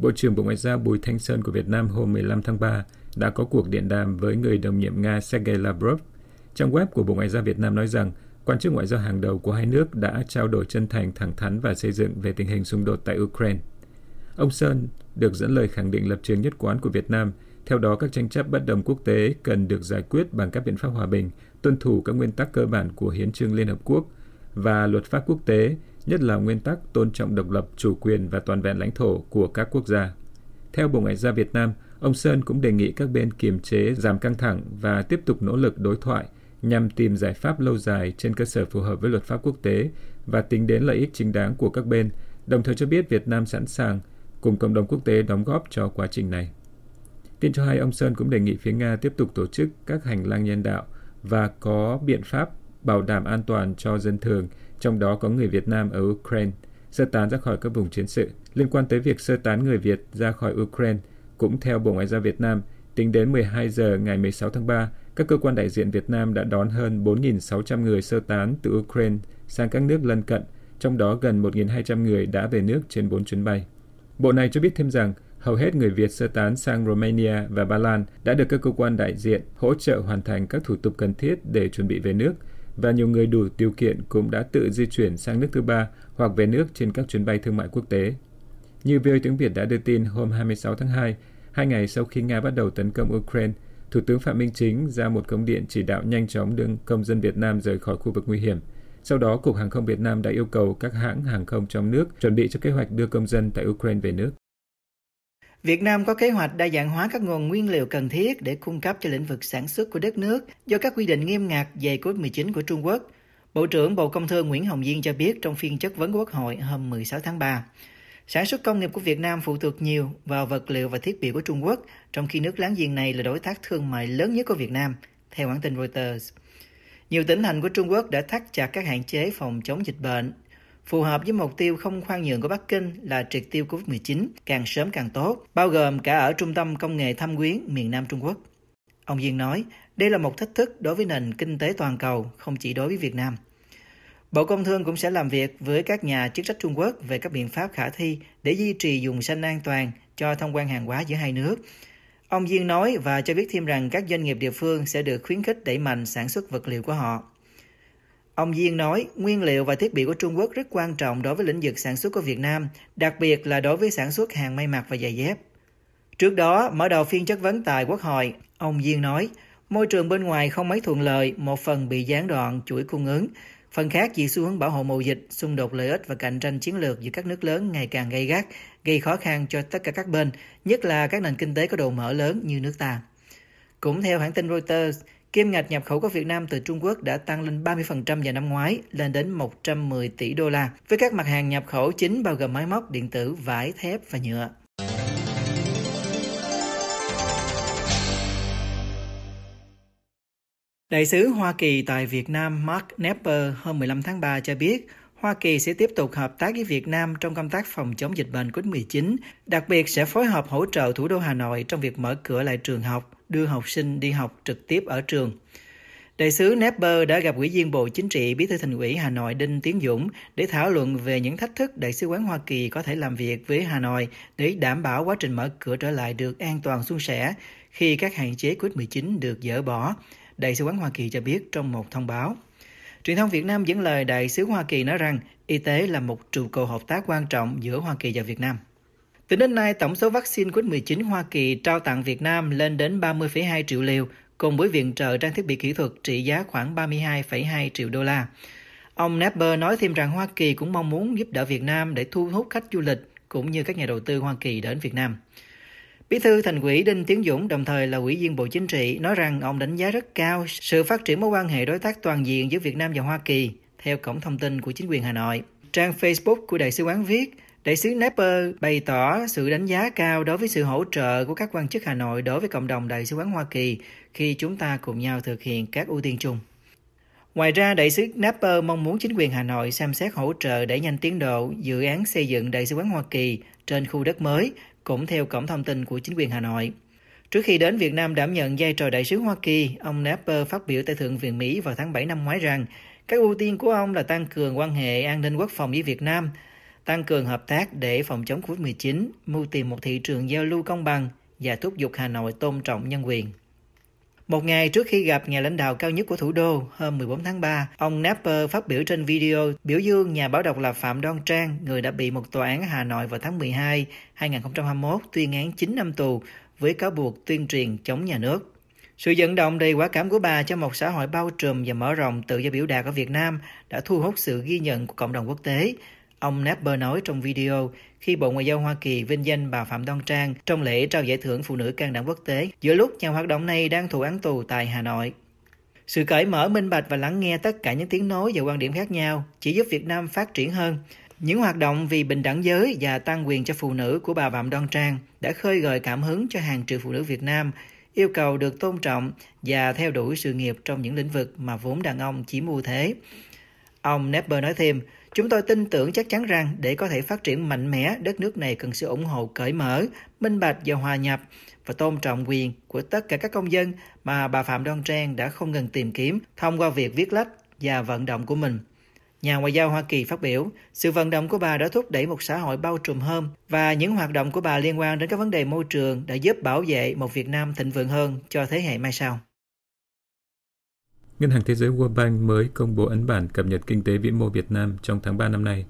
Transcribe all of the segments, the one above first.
Bộ trưởng Bộ Ngoại giao Bùi Thanh Sơn của Việt Nam hôm 15 tháng 3 đã có cuộc điện đàm với người đồng nhiệm Nga Sergei Lavrov. Trang web của Bộ Ngoại giao Việt Nam nói rằng quan chức ngoại giao hàng đầu của hai nước đã trao đổi chân thành, thẳng thắn và xây dựng về tình hình xung đột tại Ukraine. Ông Sơn được dẫn lời khẳng định lập trường nhất quán của Việt Nam, theo đó các tranh chấp bất đồng quốc tế cần được giải quyết bằng các biện pháp hòa bình, tuân thủ các nguyên tắc cơ bản của Hiến trương Liên Hợp Quốc và luật pháp quốc tế, nhất là nguyên tắc tôn trọng độc lập, chủ quyền và toàn vẹn lãnh thổ của các quốc gia. Theo Bộ Ngoại giao Việt Nam, ông Sơn cũng đề nghị các bên kiềm chế, giảm căng thẳng và tiếp tục nỗ lực đối thoại nhằm tìm giải pháp lâu dài trên cơ sở phù hợp với luật pháp quốc tế và tính đến lợi ích chính đáng của các bên, đồng thời cho biết Việt Nam sẵn sàng cùng cộng đồng quốc tế đóng góp cho quá trình này. Tin cho hay ông Sơn cũng đề nghị phía Nga tiếp tục tổ chức các hành lang nhân đạo và có biện pháp bảo đảm an toàn cho dân thường, trong đó có người Việt Nam ở Ukraine, sơ tán ra khỏi các vùng chiến sự. Liên quan tới việc sơ tán người Việt ra khỏi Ukraine, cũng theo Bộ Ngoại giao Việt Nam, tính đến 12 giờ ngày 16 tháng 3, các cơ quan đại diện Việt Nam đã đón hơn 4.600 người sơ tán từ Ukraine sang các nước lân cận, trong đó gần 1.200 người đã về nước trên 4 chuyến bay. Bộ này cho biết thêm rằng, hầu hết người Việt sơ tán sang Romania và Ba Lan đã được các cơ quan đại diện hỗ trợ hoàn thành các thủ tục cần thiết để chuẩn bị về nước, và nhiều người đủ điều kiện cũng đã tự di chuyển sang nước thứ ba hoặc về nước trên các chuyến bay thương mại quốc tế. Như VOA tiếng Việt đã đưa tin hôm 26 tháng 2, hai ngày sau khi Nga bắt đầu tấn công Ukraine, Thủ tướng Phạm Minh Chính ra một công điện chỉ đạo nhanh chóng đưa công dân Việt Nam rời khỏi khu vực nguy hiểm. Sau đó, Cục Hàng không Việt Nam đã yêu cầu các hãng hàng không trong nước chuẩn bị cho kế hoạch đưa công dân tại Ukraine về nước. Việt Nam có kế hoạch đa dạng hóa các nguồn nguyên liệu cần thiết để cung cấp cho lĩnh vực sản xuất của đất nước do các quy định nghiêm ngặt về COVID-19 của Trung Quốc. Bộ trưởng Bộ Công Thương Nguyễn Hồng Diên cho biết trong phiên chất vấn Quốc hội hôm 16 tháng 3. Sản xuất công nghiệp của Việt Nam phụ thuộc nhiều vào vật liệu và thiết bị của Trung Quốc, trong khi nước láng giềng này là đối tác thương mại lớn nhất của Việt Nam, theo hãng tin Reuters. Nhiều tỉnh thành của Trung Quốc đã thắt chặt các hạn chế phòng chống dịch bệnh, phù hợp với mục tiêu không khoan nhượng của Bắc Kinh là triệt tiêu COVID-19 càng sớm càng tốt, bao gồm cả ở trung tâm công nghệ thâm quyến miền Nam Trung Quốc. Ông Diên nói, đây là một thách thức đối với nền kinh tế toàn cầu, không chỉ đối với Việt Nam. Bộ Công Thương cũng sẽ làm việc với các nhà chức trách Trung Quốc về các biện pháp khả thi để duy trì dùng xanh an toàn cho thông quan hàng hóa giữa hai nước. Ông Diên nói và cho biết thêm rằng các doanh nghiệp địa phương sẽ được khuyến khích đẩy mạnh sản xuất vật liệu của họ. Ông Diên nói, nguyên liệu và thiết bị của Trung Quốc rất quan trọng đối với lĩnh vực sản xuất của Việt Nam, đặc biệt là đối với sản xuất hàng may mặc và giày dép. Trước đó, mở đầu phiên chất vấn tại Quốc hội, ông Diên nói, môi trường bên ngoài không mấy thuận lợi, một phần bị gián đoạn chuỗi cung ứng, phần khác vì xu hướng bảo hộ mậu dịch, xung đột lợi ích và cạnh tranh chiến lược giữa các nước lớn ngày càng gay gắt, gây khó khăn cho tất cả các bên, nhất là các nền kinh tế có độ mở lớn như nước ta. Cũng theo hãng tin Reuters, Kim ngạch nhập khẩu của Việt Nam từ Trung Quốc đã tăng lên 30% vào năm ngoái, lên đến 110 tỷ đô la, với các mặt hàng nhập khẩu chính bao gồm máy móc, điện tử, vải, thép và nhựa. Đại sứ Hoa Kỳ tại Việt Nam Mark Nepper hôm 15 tháng 3 cho biết Hoa Kỳ sẽ tiếp tục hợp tác với Việt Nam trong công tác phòng chống dịch bệnh COVID-19, đặc biệt sẽ phối hợp hỗ trợ thủ đô Hà Nội trong việc mở cửa lại trường học, đưa học sinh đi học trực tiếp ở trường. Đại sứ Nepper đã gặp Ủy viên Bộ Chính trị Bí thư Thành ủy Hà Nội Đinh Tiến Dũng để thảo luận về những thách thức Đại sứ quán Hoa Kỳ có thể làm việc với Hà Nội để đảm bảo quá trình mở cửa trở lại được an toàn suôn sẻ khi các hạn chế COVID-19 được dỡ bỏ, Đại sứ quán Hoa Kỳ cho biết trong một thông báo. Truyền thông Việt Nam dẫn lời đại sứ Hoa Kỳ nói rằng y tế là một trụ cột hợp tác quan trọng giữa Hoa Kỳ và Việt Nam tính đến nay, tổng số vaccine COVID-19 Hoa Kỳ trao tặng Việt Nam lên đến 30,2 triệu liều, cùng với viện trợ trang thiết bị kỹ thuật trị giá khoảng 32,2 triệu đô la. Ông Nepper nói thêm rằng Hoa Kỳ cũng mong muốn giúp đỡ Việt Nam để thu hút khách du lịch cũng như các nhà đầu tư Hoa Kỳ đến Việt Nam. Bí thư Thành ủy Đinh Tiến Dũng đồng thời là ủy viên Bộ Chính trị nói rằng ông đánh giá rất cao sự phát triển mối quan hệ đối tác toàn diện giữa Việt Nam và Hoa Kỳ, theo cổng thông tin của chính quyền Hà Nội. Trang Facebook của Đại sứ quán viết, Đại sứ Nepper bày tỏ sự đánh giá cao đối với sự hỗ trợ của các quan chức Hà Nội đối với cộng đồng Đại sứ quán Hoa Kỳ khi chúng ta cùng nhau thực hiện các ưu tiên chung. Ngoài ra, đại sứ Napper mong muốn chính quyền Hà Nội xem xét hỗ trợ đẩy nhanh tiến độ dự án xây dựng đại sứ quán Hoa Kỳ trên khu đất mới cũng theo cổng thông tin của chính quyền Hà Nội. Trước khi đến Việt Nam đảm nhận vai trò đại sứ Hoa Kỳ, ông Napper phát biểu tại Thượng viện Mỹ vào tháng 7 năm ngoái rằng các ưu tiên của ông là tăng cường quan hệ an ninh quốc phòng với Việt Nam, tăng cường hợp tác để phòng chống COVID-19, mưu tìm một thị trường giao lưu công bằng và thúc giục Hà Nội tôn trọng nhân quyền. Một ngày trước khi gặp nhà lãnh đạo cao nhất của thủ đô, hôm 14 tháng 3, ông Napper phát biểu trên video biểu dương nhà báo độc lập Phạm Đoan Trang, người đã bị một tòa án Hà Nội vào tháng 12, 2021 tuyên án 9 năm tù với cáo buộc tuyên truyền chống nhà nước. Sự vận động đầy quả cảm của bà cho một xã hội bao trùm và mở rộng tự do biểu đạt ở Việt Nam đã thu hút sự ghi nhận của cộng đồng quốc tế. Ông Napper nói trong video khi Bộ Ngoại giao Hoa Kỳ vinh danh bà Phạm Đoan Trang trong lễ trao giải thưởng Phụ nữ can đảm quốc tế giữa lúc nhà hoạt động này đang thụ án tù tại Hà Nội. Sự cởi mở, minh bạch và lắng nghe tất cả những tiếng nói và quan điểm khác nhau chỉ giúp Việt Nam phát triển hơn. Những hoạt động vì bình đẳng giới và tăng quyền cho phụ nữ của bà Phạm Đoan Trang đã khơi gợi cảm hứng cho hàng triệu phụ nữ Việt Nam yêu cầu được tôn trọng và theo đuổi sự nghiệp trong những lĩnh vực mà vốn đàn ông chỉ ưu thế. Ông Nepper nói thêm, chúng tôi tin tưởng chắc chắn rằng để có thể phát triển mạnh mẽ, đất nước này cần sự ủng hộ cởi mở, minh bạch và hòa nhập và tôn trọng quyền của tất cả các công dân mà bà Phạm Đoan Trang đã không ngừng tìm kiếm thông qua việc viết lách và vận động của mình. Nhà ngoại giao Hoa Kỳ phát biểu, sự vận động của bà đã thúc đẩy một xã hội bao trùm hơn và những hoạt động của bà liên quan đến các vấn đề môi trường đã giúp bảo vệ một Việt Nam thịnh vượng hơn cho thế hệ mai sau. Ngân hàng Thế giới World Bank mới công bố ấn bản cập nhật kinh tế vĩ mô Việt Nam trong tháng 3 năm nay.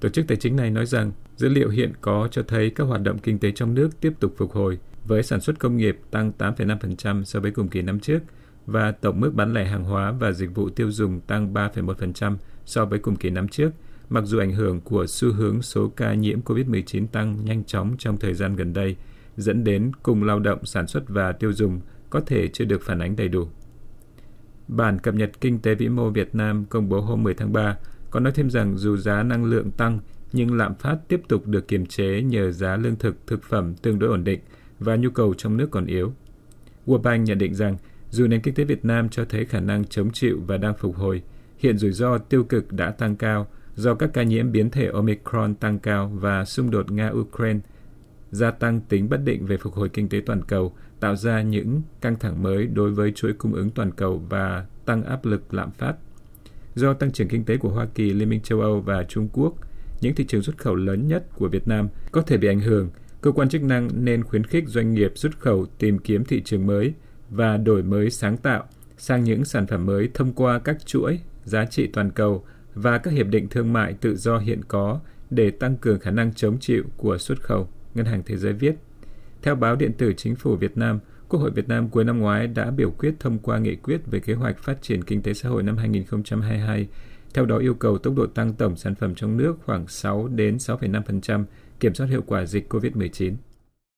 Tổ chức tài chính này nói rằng dữ liệu hiện có cho thấy các hoạt động kinh tế trong nước tiếp tục phục hồi với sản xuất công nghiệp tăng 8,5% so với cùng kỳ năm trước và tổng mức bán lẻ hàng hóa và dịch vụ tiêu dùng tăng 3,1% so với cùng kỳ năm trước, mặc dù ảnh hưởng của xu hướng số ca nhiễm COVID-19 tăng nhanh chóng trong thời gian gần đây, dẫn đến cùng lao động sản xuất và tiêu dùng có thể chưa được phản ánh đầy đủ. Bản cập nhật Kinh tế vĩ mô Việt Nam công bố hôm 10 tháng 3 có nói thêm rằng dù giá năng lượng tăng nhưng lạm phát tiếp tục được kiềm chế nhờ giá lương thực, thực phẩm tương đối ổn định và nhu cầu trong nước còn yếu. World Bank nhận định rằng dù nền kinh tế Việt Nam cho thấy khả năng chống chịu và đang phục hồi, hiện rủi ro tiêu cực đã tăng cao do các ca nhiễm biến thể Omicron tăng cao và xung đột Nga-Ukraine gia tăng tính bất định về phục hồi kinh tế toàn cầu, tạo ra những căng thẳng mới đối với chuỗi cung ứng toàn cầu và tăng áp lực lạm phát. Do tăng trưởng kinh tế của Hoa Kỳ, Liên minh châu Âu và Trung Quốc, những thị trường xuất khẩu lớn nhất của Việt Nam có thể bị ảnh hưởng, cơ quan chức năng nên khuyến khích doanh nghiệp xuất khẩu tìm kiếm thị trường mới và đổi mới sáng tạo sang những sản phẩm mới thông qua các chuỗi giá trị toàn cầu và các hiệp định thương mại tự do hiện có để tăng cường khả năng chống chịu của xuất khẩu, Ngân hàng Thế giới viết. Theo báo điện tử Chính phủ Việt Nam, Quốc hội Việt Nam cuối năm ngoái đã biểu quyết thông qua nghị quyết về kế hoạch phát triển kinh tế xã hội năm 2022. Theo đó yêu cầu tốc độ tăng tổng sản phẩm trong nước khoảng 6 đến 6,5%, kiểm soát hiệu quả dịch COVID-19.